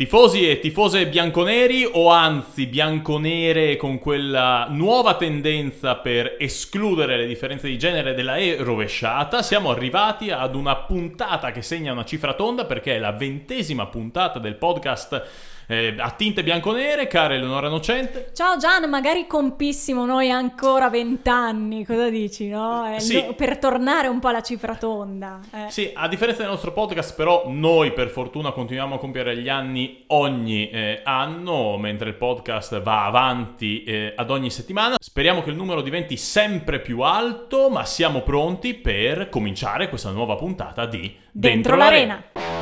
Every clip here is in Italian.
Tifosi e tifose bianconeri o anzi bianconere con quella nuova tendenza per escludere le differenze di genere della E rovesciata, siamo arrivati ad una puntata che segna una cifra tonda perché è la ventesima puntata del podcast eh, a tinte bianco-nere, cara Eleonora Nocente. Ciao Gian, magari compissimo noi ancora vent'anni, cosa dici, no? Eh, Sì. no- Per tornare un po' alla cifra tonda. eh. Sì, a differenza del nostro podcast, però, noi per fortuna continuiamo a compiere gli anni ogni eh, anno, mentre il podcast va avanti eh, ad ogni settimana. Speriamo che il numero diventi sempre più alto, ma siamo pronti per cominciare questa nuova puntata di Dentro l'arena. Allora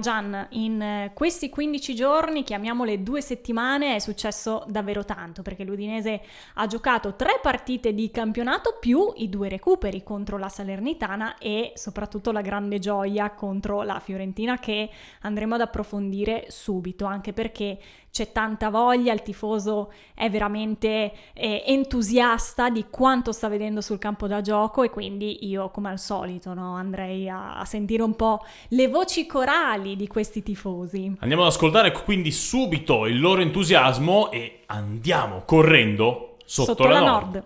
Gian, in eh, questi 15 giorni, chiamiamole due settimane, è successo davvero tanto perché l'Udinese ha giocato tre partite di campionato più i due recuperi contro la Salernitana e soprattutto la grande gioia contro la Fiorentina che andremo ad approfondire subito, anche perché c'è tanta voglia, il tifoso è veramente eh, entusiasta di quanto sta vedendo sul campo da gioco e quindi io come al solito no, andrei a, a sentire un po' le voci corali di questi tifosi. Andiamo ad ascoltare quindi subito il loro entusiasmo e andiamo correndo sotto, la, nord.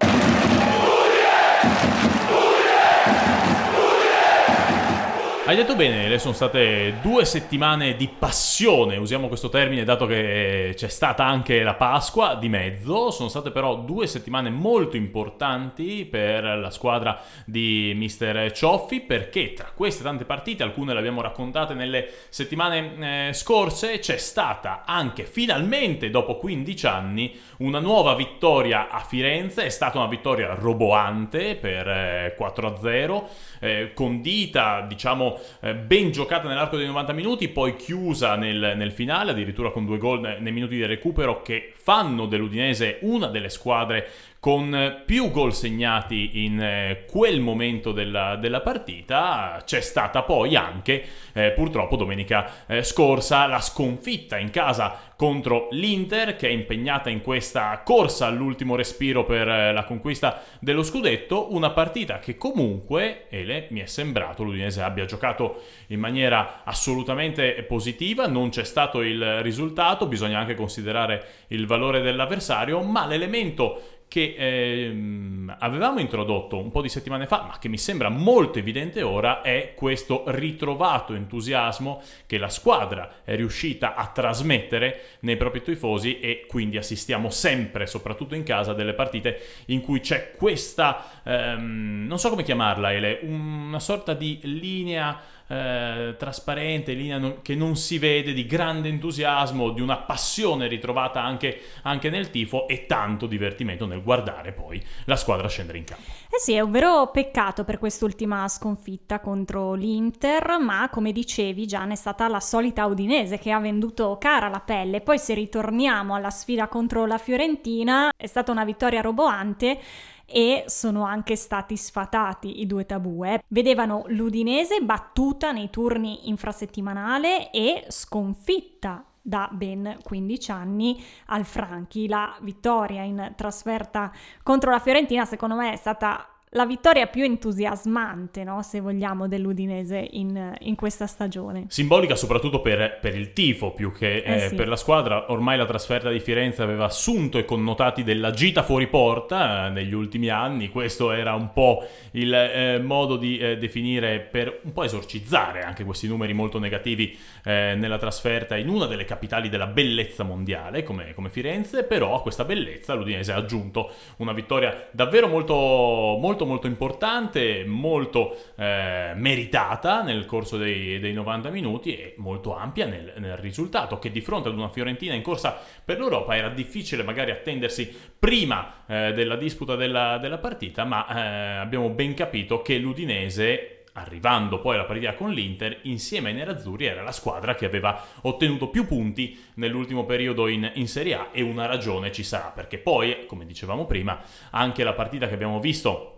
Hai detto bene, le sono state due settimane di passione, usiamo questo termine dato che c'è stata anche la Pasqua di mezzo, sono state però due settimane molto importanti per la squadra di Mister Cioffi perché tra queste tante partite, alcune le abbiamo raccontate nelle settimane eh, scorse, c'è stata anche finalmente dopo 15 anni una nuova vittoria a Firenze, è stata una vittoria roboante per eh, 4-0, eh, condita diciamo eh, ben giocata nell'arco dei 90 minuti, poi chiusa nel, nel finale, addirittura con due gol ne- nei minuti di recupero che fanno dell'Udinese una delle squadre con più gol segnati in eh, quel momento della, della partita. C'è stata poi anche, eh, purtroppo, domenica eh, scorsa la sconfitta in casa contro l'Inter che è impegnata in questa corsa all'ultimo respiro per eh, la conquista dello scudetto, una partita che comunque, Ele, mi è sembrato l'Udinese abbia giocato in maniera assolutamente positiva, non c'è stato il risultato, bisogna anche considerare il valore dell'avversario, ma l'elemento che ehm, avevamo introdotto un po' di settimane fa, ma che mi sembra molto evidente ora, è questo ritrovato entusiasmo che la squadra è riuscita a trasmettere nei propri tifosi e quindi assistiamo sempre, soprattutto in casa, delle partite in cui c'è questa, ehm, non so come chiamarla, Ele, una sorta di linea eh, trasparente, linea non- che non si vede, di grande entusiasmo, di una passione ritrovata anche, anche nel tifo e tanto divertimento nel guardare poi la squadra scendere in campo. Eh sì, è un vero peccato per quest'ultima sconfitta contro l'Inter, ma come dicevi Gian è stata la solita Udinese che ha venduto cara la pelle. Poi se ritorniamo alla sfida contro la Fiorentina, è stata una vittoria roboante e sono anche stati sfatati i due tabù. eh. Vedevano l'Udinese battuta nei turni infrasettimanale e sconfitta da ben 15 anni al Franchi. La vittoria in trasferta contro la Fiorentina, secondo me, è stata la vittoria più entusiasmante, no? se vogliamo, dell'Udinese in, in questa stagione. Simbolica soprattutto per, per il tifo più che Eh eh, sì. per la squadra. Ormai la trasferta di Firenze aveva assunto i connotati della gita fuori porta eh, negli ultimi anni. Questo era un po' il eh, modo di eh, definire per un po' esorcizzare anche questi numeri molto negativi eh, nella trasferta in una delle capitali della bellezza mondiale come, come Firenze. Però a questa bellezza l'Udinese ha aggiunto una vittoria davvero molto, molto, molto importante, molto eh, meritata nel corso dei, dei 90 minuti e molto ampia nel, nel risultato, che di fronte ad una Fiorentina in corsa per l'Europa era difficile magari attendersi prima eh, della disputa della, della partita, ma eh, abbiamo ben capito che l'Udinese arrivando poi alla partita con l'Inter, insieme ai nerazzurri era la squadra che aveva ottenuto più punti nell'ultimo periodo in, in Serie A e una ragione ci sarà, perché poi, come dicevamo prima, anche la partita che abbiamo visto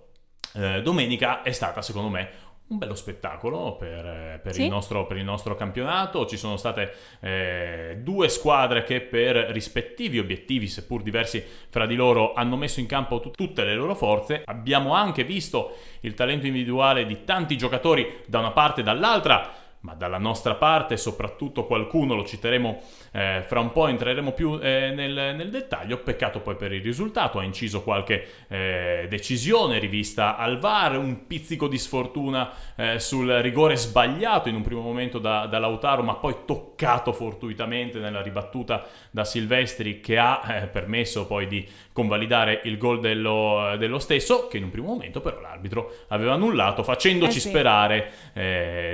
eh, domenica è stata secondo me un bello spettacolo per, per, sì. il, nostro, per il, nostro, campionato. Ci sono state eh, due squadre che per rispettivi obiettivi, seppur diversi fra di loro, hanno messo in campo t- tutte le loro forze. Abbiamo anche visto il talento individuale di tanti giocatori da una parte e dall'altra ma dalla nostra parte soprattutto qualcuno, lo citeremo eh, fra un po', entreremo più eh, nel, nel, dettaglio, peccato poi per il risultato, ha inciso qualche eh, decisione rivista al VAR, un pizzico di sfortuna eh, sul rigore sbagliato in un primo momento da, da, Lautaro, ma poi toccato fortuitamente nella ribattuta da Silvestri che ha eh, permesso poi di convalidare il gol dello, dello, stesso, che in un primo momento però l'arbitro aveva annullato, facendoci eh sì. sperare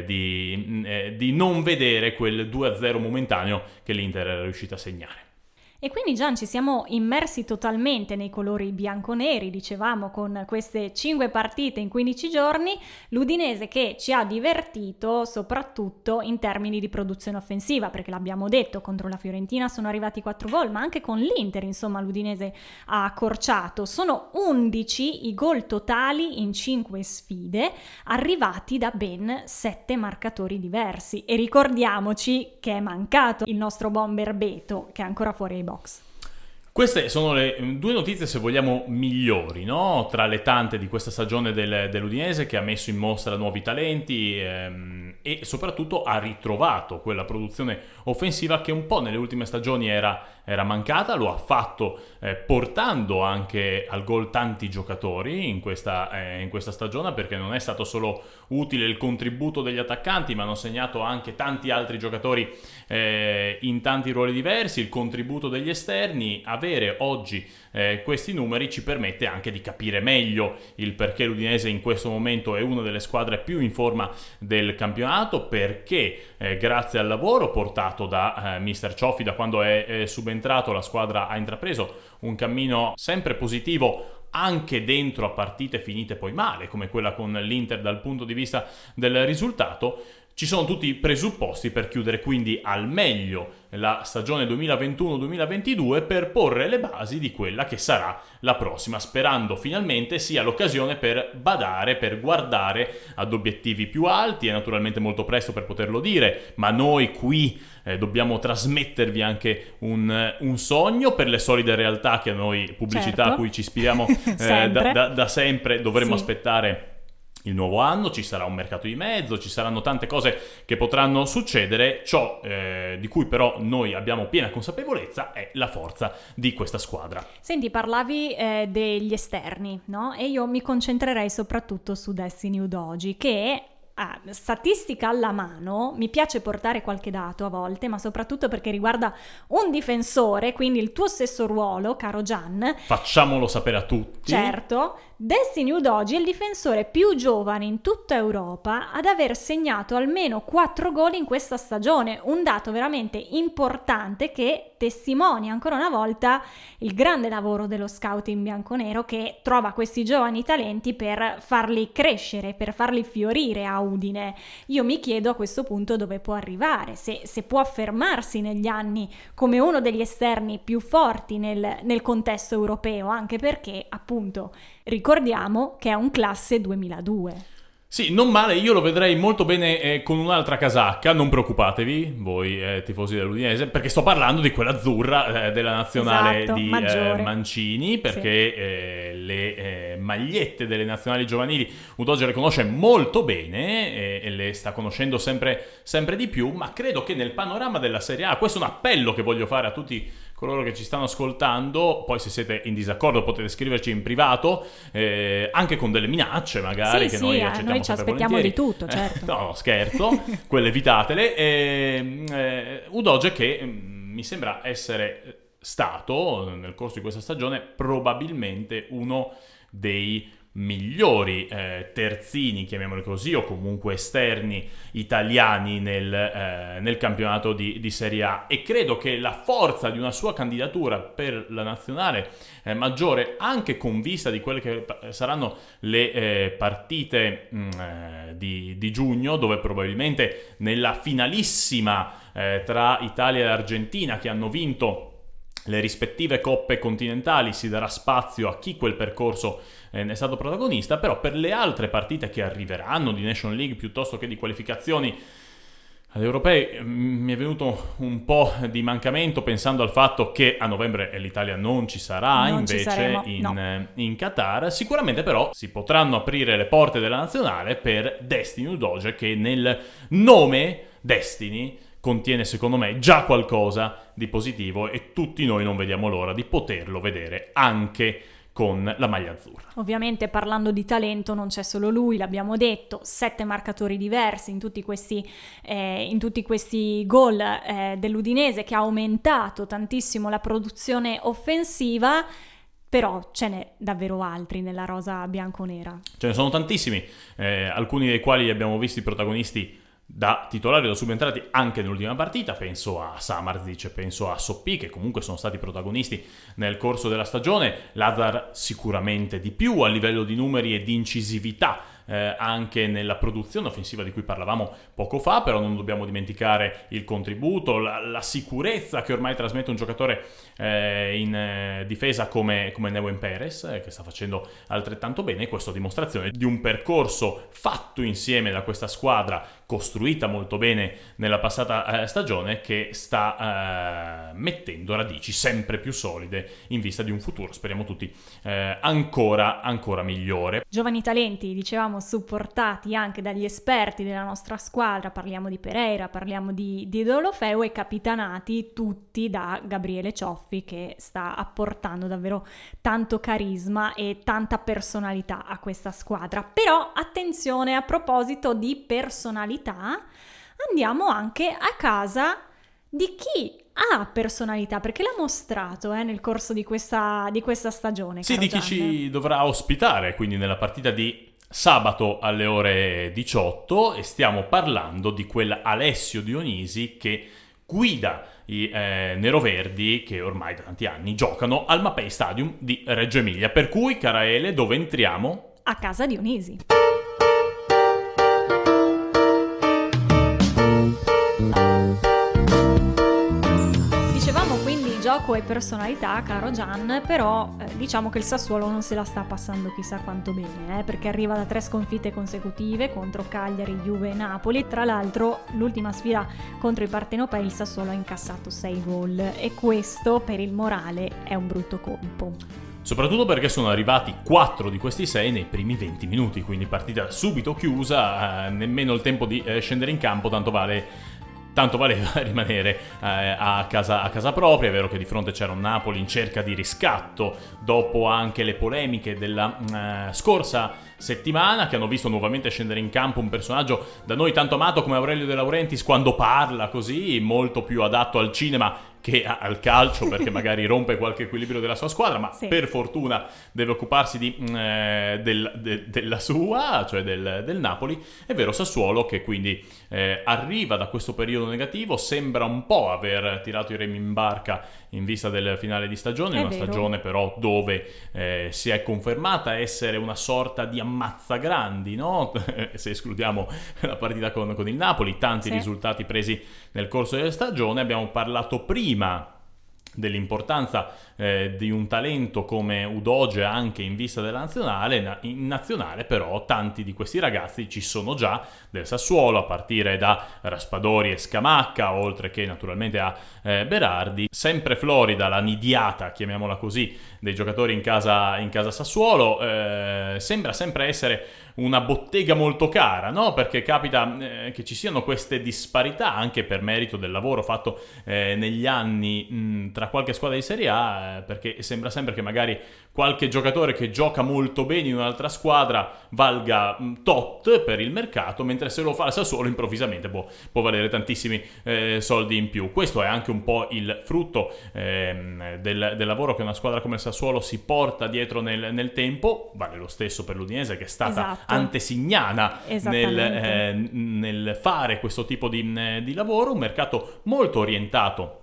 di eh, di non vedere quel 2-0 momentaneo che l'Inter era riuscita a segnare. E quindi Gian ci siamo immersi totalmente nei colori bianconeri, dicevamo, con queste 5 partite in 15 giorni, l'Udinese che ci ha divertito soprattutto in termini di produzione offensiva, perché l'abbiamo detto, contro la Fiorentina sono arrivati 4 gol, ma anche con l'Inter, insomma, l'Udinese ha accorciato. Sono 11 i gol totali in 5 sfide, arrivati da ben 7 marcatori diversi. E ricordiamoci che è mancato il nostro bomber Beto, che è ancora fuori ai box. Queste sono le mm, due notizie, se vogliamo, migliori, no? tra le tante di questa stagione del, dell'Udinese che ha messo in mostra nuovi talenti ehm, e soprattutto ha ritrovato quella produzione offensiva che un po' nelle ultime stagioni era era mancata, lo ha fatto eh, portando anche al gol tanti giocatori in questa, eh, in questa, stagione perché non è stato solo utile il contributo degli attaccanti ma hanno segnato anche tanti altri giocatori eh, in tanti ruoli diversi, il contributo degli esterni, avere oggi eh, questi numeri ci permette anche di capire meglio il perché l'Udinese in questo momento è una delle squadre più in forma del campionato, perché eh, grazie al lavoro portato da eh, Mister Cioffi da quando è subentrato subentrato la squadra ha intrapreso un cammino sempre positivo anche dentro a partite finite poi male, come quella con l'Inter dal punto di vista del risultato, ci sono tutti i presupposti per chiudere quindi al meglio la stagione 2021-2022 per porre le basi di quella che sarà la prossima, sperando finalmente sia l'occasione per badare, per guardare ad obiettivi più alti. È naturalmente molto presto per poterlo dire, ma noi qui eh, dobbiamo trasmettervi anche un, un, sogno per le solide realtà che a noi, pubblicità certo. a cui ci ispiriamo eh, da, da, da, sempre, dovremmo sì. aspettare il nuovo anno, ci sarà un mercato di mezzo, ci saranno tante cose che potranno succedere, ciò eh, di cui però noi abbiamo piena consapevolezza è la forza di questa squadra. Senti, parlavi eh, degli esterni, no? E io mi concentrerei soprattutto su Destiny Udogi, che ah, statistica alla mano, mi piace portare qualche dato a volte, ma soprattutto perché riguarda un difensore, quindi il tuo stesso ruolo, caro Gian. Facciamolo sapere a tutti. Certo, Destiny Udogi è il difensore più giovane in tutta Europa ad aver segnato almeno 4 gol in questa stagione, un dato veramente importante che testimonia ancora una volta il grande lavoro dello scout in bianconero che trova questi giovani talenti per farli crescere, per farli fiorire a Udine. Io mi chiedo a questo punto dove può arrivare, se, se può affermarsi negli anni come uno degli esterni più forti nel, nel contesto europeo, anche perché appunto Ricordiamo che è un classe 2002. Sì, non male, io lo vedrei molto bene eh, con un'altra casacca, non preoccupatevi voi eh, tifosi dell'Udinese, perché sto parlando di quella azzurra eh, della nazionale esatto, di eh, Mancini, perché sì. Eh, le eh, magliette delle nazionali giovanili Udoge le conosce molto bene e le sta conoscendo sempre, sempre di più, ma credo che nel panorama della Serie A, questo è un appello che voglio fare a tutti coloro che ci stanno ascoltando, poi se siete in disaccordo potete scriverci in privato, eh, anche con delle minacce magari, sì, che sì, noi accettiamo noi ci aspettiamo di tutto, certo. no, no, scherzo, quelle evitatele. E, eh, Udoge che mm, mi sembra essere stato, nel corso di questa stagione, probabilmente uno dei migliori eh, terzini, chiamiamoli così, o comunque esterni italiani nel, eh, nel campionato di, di, Serie A. E credo che la forza di una sua candidatura per la nazionale eh, maggiore, anche con vista di quelle che saranno le eh, partite mh, mm, eh, di, di, giugno, dove probabilmente nella finalissima eh, tra Italia e Argentina che hanno vinto le rispettive coppe continentali si darà spazio a chi quel percorso eh, ne è stato protagonista, però per le altre partite che arriveranno di Nation League piuttosto che di qualificazioni agli europei mm, mi è venuto un po' di mancamento pensando al fatto che a novembre l'Italia non ci sarà Non invece ci saremo, in, no. eh, in Qatar. Sicuramente però si potranno aprire le porte della nazionale per Destiny Udoge che nel nome Destiny contiene secondo me già qualcosa di positivo e tutti noi non vediamo l'ora di poterlo vedere anche con la maglia azzurra. Ovviamente parlando di talento non c'è solo lui, l'abbiamo detto, sette marcatori diversi in tutti questi, eh, in tutti questi gol eh, dell'Udinese che ha aumentato tantissimo la produzione offensiva, però ce n'è davvero altri nella rosa bianconera. Ce ne sono tantissimi, eh, alcuni dei quali li abbiamo visti protagonisti da titolari o subentrati anche nell'ultima partita, penso a Samarzic, penso a Soppi che comunque sono stati protagonisti nel corso della stagione, Lazar sicuramente di più a livello di numeri e di incisività eh, anche nella produzione offensiva di cui parlavamo poco fa, però non dobbiamo dimenticare il contributo, la, la sicurezza che ormai trasmette un giocatore eh, in eh, difesa come, come Neuen Perez, eh, che sta facendo altrettanto bene, questo a dimostrazione di un percorso fatto insieme da questa squadra, costruita molto bene nella passata eh, stagione, che sta eh, mettendo radici sempre più solide in vista di un futuro, speriamo tutti, ancora, ancora migliore. Giovani talenti, dicevamo, supportati anche dagli esperti della nostra squadra, parliamo di Pereira, parliamo di, di Dolofeo e capitanati tutti da Gabriele Cioffi che sta apportando davvero tanto carisma e tanta personalità a questa squadra. Però attenzione, a proposito di personalità, andiamo anche a casa di chi ha personalità, perché l'ha mostrato eh, nel corso di questa, di questa stagione. Sì, di chi ci dovrà ospitare, quindi nella partita di sabato alle ore 18 e stiamo parlando di quel Alessio Dionisi che guida i eh, neroverdi che ormai da tanti anni giocano al Mapei Stadium di Reggio Emilia. Per cui, cara Ele, dove entriamo? A casa Dionisi. Gioco e personalità, caro Gian, però eh, diciamo che il Sassuolo non se la sta passando chissà quanto bene, eh, perché arriva da tre sconfitte consecutive contro Cagliari, Juve e Napoli. Tra l'altro, l'ultima sfida contro i partenopei il Sassuolo ha incassato 6 gol e questo per il morale è un brutto colpo. Soprattutto perché sono arrivati 4 di questi 6 nei primi 20 minuti, quindi partita subito chiusa, eh, nemmeno il tempo di eh, scendere in campo, tanto vale tanto valeva rimanere eh, a, casa, a, casa, propria. È vero che di fronte c'era un Napoli in cerca di riscatto dopo anche le polemiche della eh, scorsa settimana che hanno visto nuovamente scendere in campo un personaggio da noi tanto amato come Aurelio De Laurentiis quando parla così, molto più adatto al cinema che al calcio perché magari rompe qualche equilibrio della sua squadra, ma Sì. per fortuna deve occuparsi di, mm, eh, del- de- della sua, cioè del, del Napoli. È vero Sassuolo che quindi eh, arriva da questo periodo negativo, sembra un po' aver tirato i remi in barca in vista del finale di stagione, È una vero. stagione però dove eh, si è confermata essere una sorta di ammazzagrandi, no? se escludiamo la partita con, con il Napoli, tanti Sì. risultati presi nel corso della stagione, abbiamo parlato prima dell'importanza eh, di un talento come Udoge anche in vista della nazionale, Na- in nazionale però tanti di questi ragazzi ci sono già del Sassuolo a partire da Raspadori e Scamacca oltre che naturalmente a eh, Berardi, sempre Florida la nidiata chiamiamola così dei giocatori in casa, in casa Sassuolo. Eh, sembra sempre essere una bottega molto cara, no? Perché capita eh, che ci siano queste disparità anche per merito del lavoro fatto eh, negli anni mh, tra qualche squadra di Serie A, eh, perché sembra sempre che magari qualche giocatore che gioca molto bene in un'altra squadra valga mh, tot per il mercato, mentre se lo fa il Sassuolo improvvisamente può, può valere tantissimi eh, soldi in più. Questo è anche un po' il frutto ehm, del, del lavoro che una squadra come il Sassuolo si porta dietro nel, nel tempo, vale lo stesso per l'Udinese che è stata Esatto. Antesignana nel, eh, nel fare questo tipo di, di lavoro, un mercato molto orientato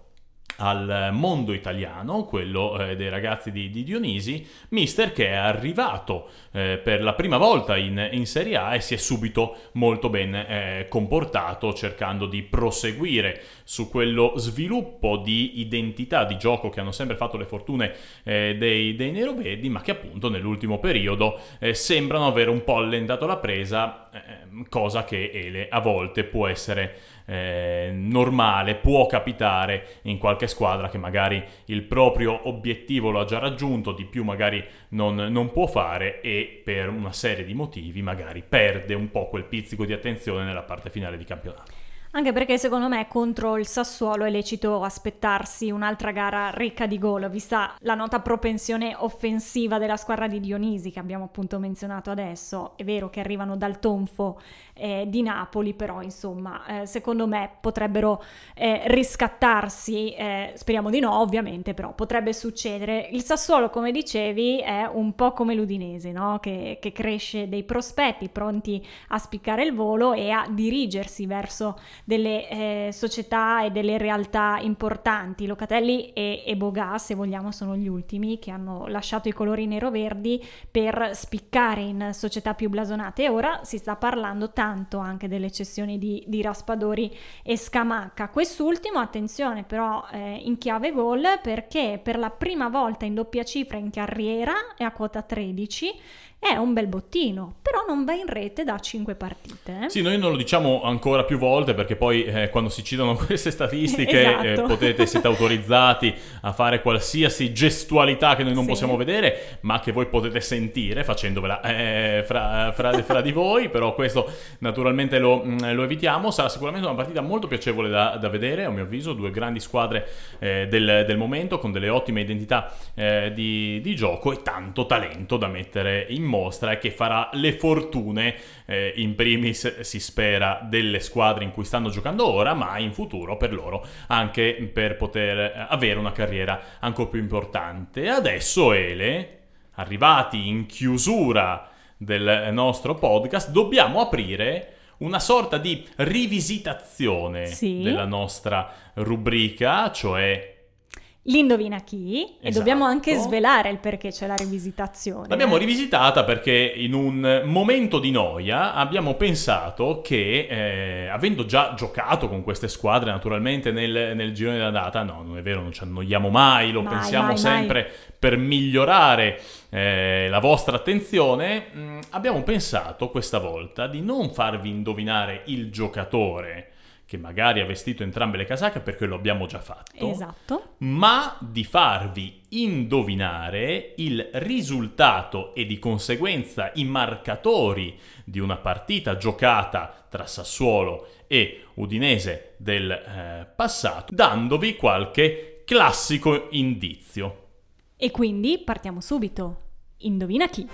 al mondo italiano, quello eh, dei ragazzi di, di, Dionisi, mister che è arrivato eh, per la prima volta in, in, Serie A e si è subito molto ben eh, comportato cercando di proseguire su quello sviluppo di identità di gioco che hanno sempre fatto le fortune eh, dei, dei nerovedi, ma che appunto nell'ultimo periodo eh, sembrano avere un po' allentato la presa, eh, cosa che Ele a volte può essere eh, normale, può capitare in qualche squadra che magari il proprio obiettivo lo ha già raggiunto, di più magari non, non può fare e per una serie di motivi magari perde un po' quel pizzico di attenzione nella parte finale di campionato. Anche perché secondo me contro il Sassuolo è lecito aspettarsi un'altra gara ricca di gol, vista la nota propensione offensiva della squadra di Dionisi che abbiamo appunto menzionato adesso. È vero che arrivano dal tonfo eh, di Napoli, però insomma eh, secondo me potrebbero eh, riscattarsi, eh, speriamo di no ovviamente, però potrebbe succedere. Il Sassuolo come dicevi è un po' come l'Udinese, no? che, che cresce dei prospetti pronti a spiccare il volo e a dirigersi verso delle eh, società e delle realtà importanti. Locatelli e, e Boga, se vogliamo, sono gli ultimi che hanno lasciato i colori nero-verdi per spiccare in società più blasonate. E ora si sta parlando tanto anche delle cessioni di, di Raspadori e Scamacca. Quest'ultimo, attenzione però, eh, in chiave gol perché per la prima volta in doppia cifra in carriera è a quota 13 è un bel bottino, però non va in rete da 5 partite. Eh? Sì, noi non lo diciamo ancora più volte perché poi eh, quando si citano queste statistiche eh, esatto. eh, potete, siete autorizzati a fare qualsiasi gestualità che noi non sì. possiamo vedere, ma che voi potete sentire facendovela eh, fra, fra, fra, di voi, però questo naturalmente lo, mm, lo, evitiamo. Sarà sicuramente una partita molto piacevole da, da vedere, a mio avviso, due grandi squadre eh, del, del, momento con delle ottime identità di, di gioco e tanto talento da mettere in mostra e che farà le fortune, eh, in primis si spera, delle squadre in cui stanno giocando ora, ma in futuro per loro anche per poter eh, avere una carriera ancora più importante. Adesso Ele, arrivati in chiusura del nostro podcast, dobbiamo aprire una sorta di rivisitazione sì. della nostra rubrica, cioè L'indovina chi? Esatto. E dobbiamo anche svelare il perché c'è la rivisitazione. L'abbiamo rivisitata perché in un momento di noia abbiamo pensato che, eh, avendo già giocato con queste squadre naturalmente nel, nel girone della data, no, non è vero, non ci annoiamo mai, lo mai, pensiamo mai, sempre mai. per migliorare eh, la vostra attenzione, mh, mm, abbiamo pensato questa volta di non farvi indovinare il giocatore che magari ha vestito entrambe le casacche perché lo abbiamo già fatto, esatto. ma di farvi indovinare il risultato e di conseguenza i marcatori di una partita giocata tra Sassuolo e Udinese del eh, passato, dandovi qualche classico indizio. E quindi partiamo subito. Indovina chi?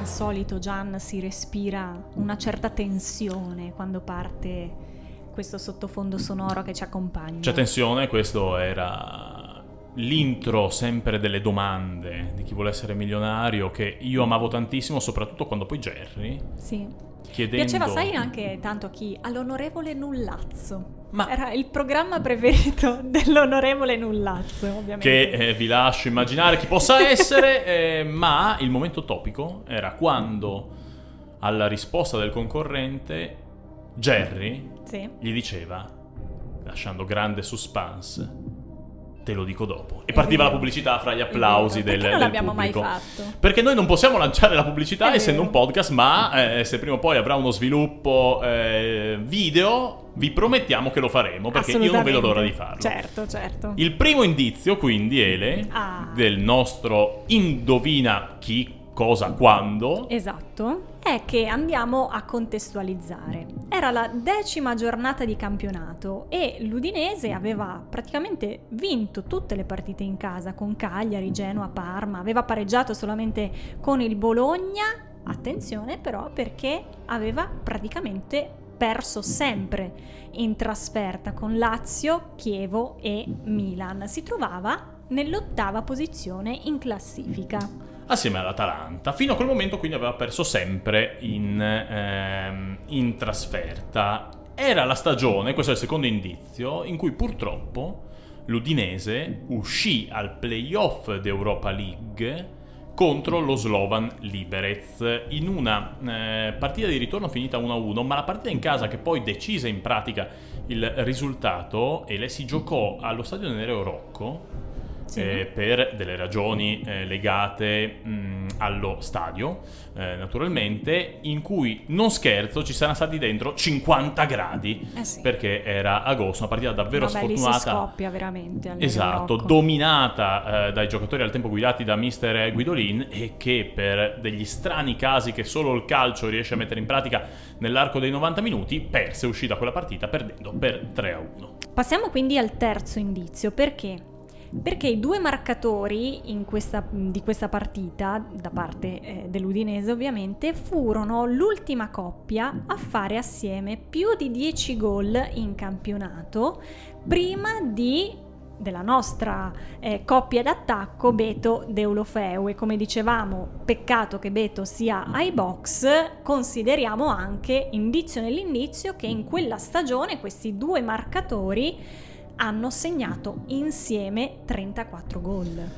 Al solito Gian si respira una certa tensione quando parte questo sottofondo sonoro che ci accompagna. C'è tensione, questo era l'intro sempre delle domande di chi vuole essere milionario che io amavo tantissimo, soprattutto quando poi Jerry sì. chiedendo... Piaceva, sai, anche tanto a chi? All'onorevole Nullazzo. Ma... Era il programma preferito dell'onorevole Nullazzo, ovviamente. Che eh, vi lascio immaginare chi possa essere, eh, ma il momento topico era quando alla risposta del concorrente Jerry sì. gli diceva, lasciando grande suspense, te lo dico dopo. E partiva la pubblicità fra gli applausi del, Perché non l'abbiamo pubblico. mai fatto? Perché noi non possiamo lanciare la pubblicità essendo un podcast, ma eh, se prima o poi avrà uno sviluppo eh, video, vi promettiamo che lo faremo, perché io non vedo l'ora di farlo. Certo, certo. Il primo indizio, quindi, Ele, ah. del nostro Indovina chi cosa, quando. Esatto, è che andiamo a contestualizzare. Era la decima giornata di campionato e l'Udinese aveva praticamente vinto tutte le partite in casa con Cagliari, Genoa, Parma, aveva pareggiato solamente con il Bologna, attenzione però perché aveva praticamente perso sempre in trasferta con Lazio, Chievo e Milan. Si trovava nell'ottava posizione in classifica. Assieme all'Atalanta. Fino a quel momento quindi aveva perso sempre in, ehm, in trasferta. Era la stagione, questo è il secondo indizio, in cui purtroppo l'Udinese uscì al playoff d'Europa League contro lo Slovan Liberec in una eh, partita di ritorno finita 1-1, ma la partita in casa che poi decise in pratica il risultato e le si giocò allo stadio Nereo Rocco sì. eh, per delle ragioni eh, legate mh, allo stadio, eh, naturalmente, in cui, non scherzo, ci saranno stati dentro 50 gradi, eh sì. perché era agosto, una partita davvero Vabbè, sfortunata. Lì si scoppia veramente. Esatto, Rocco. dominata eh, dai giocatori al tempo guidati da mister Guidolin e che per degli strani casi che solo il calcio riesce a mettere in pratica nell'arco dei 90 minuti, perse uscì da quella partita perdendo per 3 a 1. Passiamo quindi al terzo indizio, perché? Perché i due marcatori questa, di questa partita, da parte eh, dell'Udinese ovviamente, furono l'ultima coppia a fare assieme più di 10 gol in campionato prima di della nostra eh, coppia d'attacco Beto Deulofeu. E come dicevamo peccato che Beto sia ai box consideriamo anche indizio nell'indizio che in quella stagione questi due marcatori hanno segnato insieme 34 gol.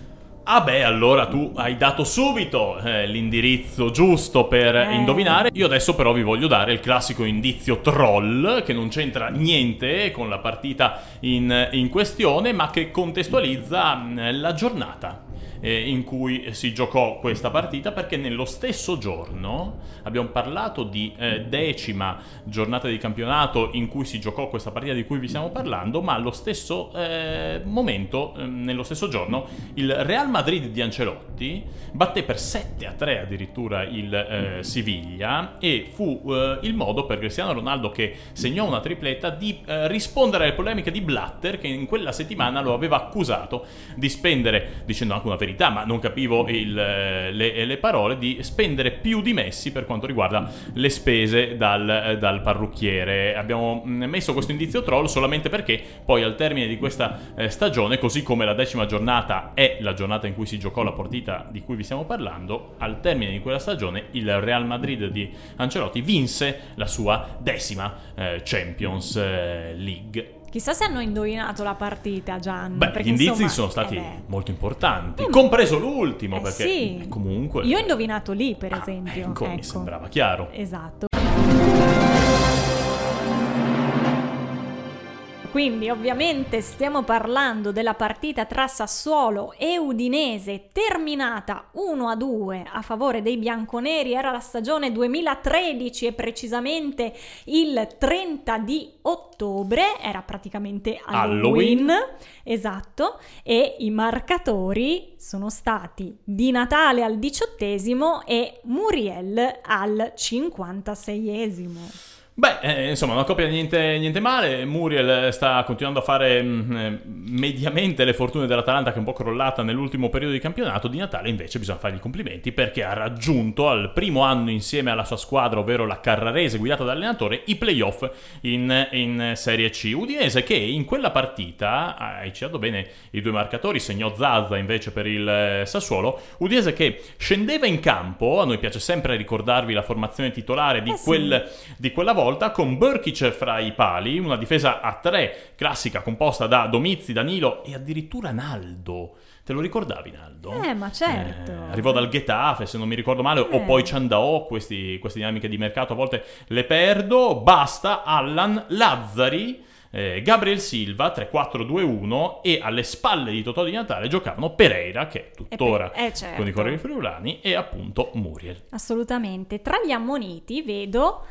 Ah beh, allora tu hai dato subito eh, l'indirizzo giusto per eh. indovinare. Io adesso però vi voglio dare il classico indizio troll, che non c'entra niente con la partita in, in questione, ma che contestualizza mh, mm, la giornata eh, in cui si giocò questa partita perché nello stesso giorno abbiamo parlato di eh, decima giornata di campionato in cui si giocò questa partita di cui vi stiamo parlando, ma allo stesso eh, momento, ehm, nello stesso giorno, il Real Madrid di Ancelotti batté per 7 a 3 addirittura il eh, Siviglia e fu eh, il modo per Cristiano Ronaldo che segnò una tripletta di eh, rispondere alle polemiche di Blatter che in quella settimana lo aveva accusato di spendere, dicendo anche una verità, verità, ma non capivo il, eh, le, le, parole, di spendere più di Messi per quanto riguarda le spese dal, dal, parrucchiere. Abbiamo mm, messo questo indizio troll solamente perché poi al termine di questa eh, stagione, così come la decima giornata è la giornata in cui si giocò la partita di cui vi stiamo parlando, al termine di quella stagione il Real Madrid di Ancelotti vinse la sua decima eh, Champions eh, League. Chissà se hanno indovinato la partita, Gian. Beh, gli indizi insomma, sono stati eh molto importanti, eh, compreso l'ultimo, eh perché sì. comunque... Io ho indovinato lì, per ah, esempio. Ecco, ecco, mi sembrava chiaro. Esatto. Quindi ovviamente stiamo parlando della partita tra Sassuolo e Udinese terminata 1-2 a favore dei bianconeri, era la stagione 2013 e precisamente il 30 di ottobre, era praticamente Halloween, Halloween. esatto, e i marcatori sono stati Di Natale al diciottesimo e Muriel al cinquantaseiesimo. Beh, eh, insomma, una coppia niente, niente, male. Muriel sta continuando a fare mh, mm, eh, mediamente le fortune dell'Atalanta che è un po' crollata nell'ultimo periodo di campionato. Di Natale invece bisogna fargli i complimenti perché ha raggiunto al primo anno insieme alla sua squadra, ovvero la Carrarese guidata dall'allenatore, i playoff in, in Serie C. Udinese che in quella partita, hai citato bene i due marcatori, segnò Zazza invece per il eh, Sassuolo. Udinese che scendeva in campo, a noi piace sempre ricordarvi la formazione titolare di, eh sì. quel, di quella volta volta con Burkic fra i pali, una difesa a tre classica composta da Domizi, Danilo e addirittura Naldo. Te lo ricordavi Naldo? Eh, ma certo. Eh, arrivò dal Getafe, se non mi ricordo male, eh. o poi Ciandao, questi, queste dinamiche di mercato a volte le perdo. Basta, Allan, Lazzari, eh, Gabriel Silva 3-4-2-1 e alle spalle di Totò di Natale giocavano Pereira, che è tuttora eh, certo. con i Corrieri Friulani, e appunto Muriel. Assolutamente. Tra gli ammoniti vedo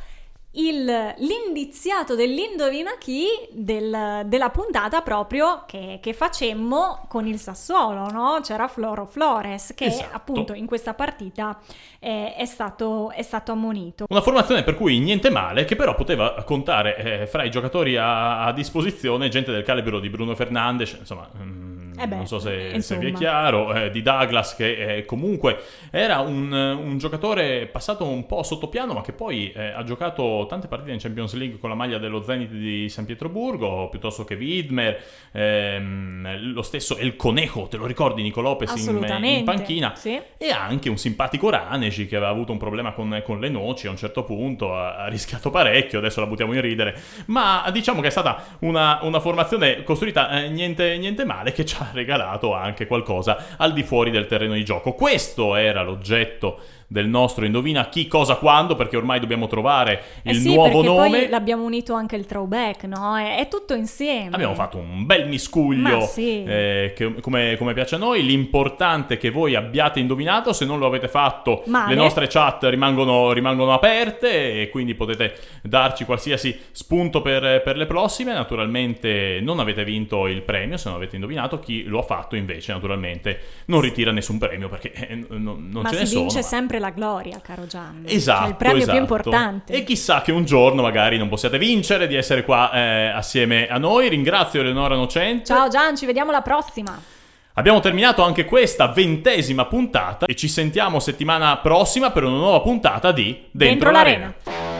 il, l'indiziato dell'Indovina Chi del, della puntata proprio che, che, facemmo con il Sassuolo, no? C'era Floro Flores che esatto. appunto in questa partita eh, è, stato, è, stato, ammonito. Una formazione per cui niente male, che però poteva contare eh, fra i giocatori a, a, disposizione gente del calibro di Bruno Fernandes, insomma... Mm, Eh beh, non so se, se vi è chiaro, eh, di Douglas che eh, comunque era un, un giocatore passato un po' sotto piano ma che poi eh, ha giocato tante partite in Champions League con la maglia dello Zenit di San Pietroburgo, piuttosto che Widmer, ehm, lo stesso El Conejo, te lo ricordi Nico Lopez in, in panchina? Sì. E anche un simpatico Raneci che aveva avuto un problema con, con le noci a un certo punto, ha, ha rischiato parecchio, adesso la buttiamo in ridere, ma diciamo che è stata una, una formazione costruita eh, niente, niente male che ci ha regalato anche qualcosa al di fuori del terreno di gioco. Questo era l'oggetto del nostro Indovina chi, cosa, quando, perché ormai dobbiamo trovare Eh il sì, nuovo nome. poi l'abbiamo unito anche il throwback, no? È, è tutto insieme. Abbiamo fatto un bel miscuglio sì. eh, che- come, come piace a noi. L'importante è che voi abbiate indovinato. Se non lo avete fatto, Male. le nostre chat rimangono, rimangono aperte e quindi potete darci qualsiasi spunto per, per le prossime. Naturalmente non avete vinto il premio se non avete indovinato. Chi lo ha fatto invece, naturalmente, non ritira nessun premio perché eh, non, non ce si ne sono. vince ma- sempre la gloria, caro Gianni. Esatto, Cioè il premio esatto. più importante. E chissà che un giorno magari non possiate vincere di essere qua eh, assieme a noi. Ringrazio Eleonora Nocente. Ciao Gian, ci vediamo alla prossima. Abbiamo terminato anche questa ventesima puntata e ci sentiamo settimana prossima per una nuova puntata di Dentro, Dentro l'Arena. l'arena.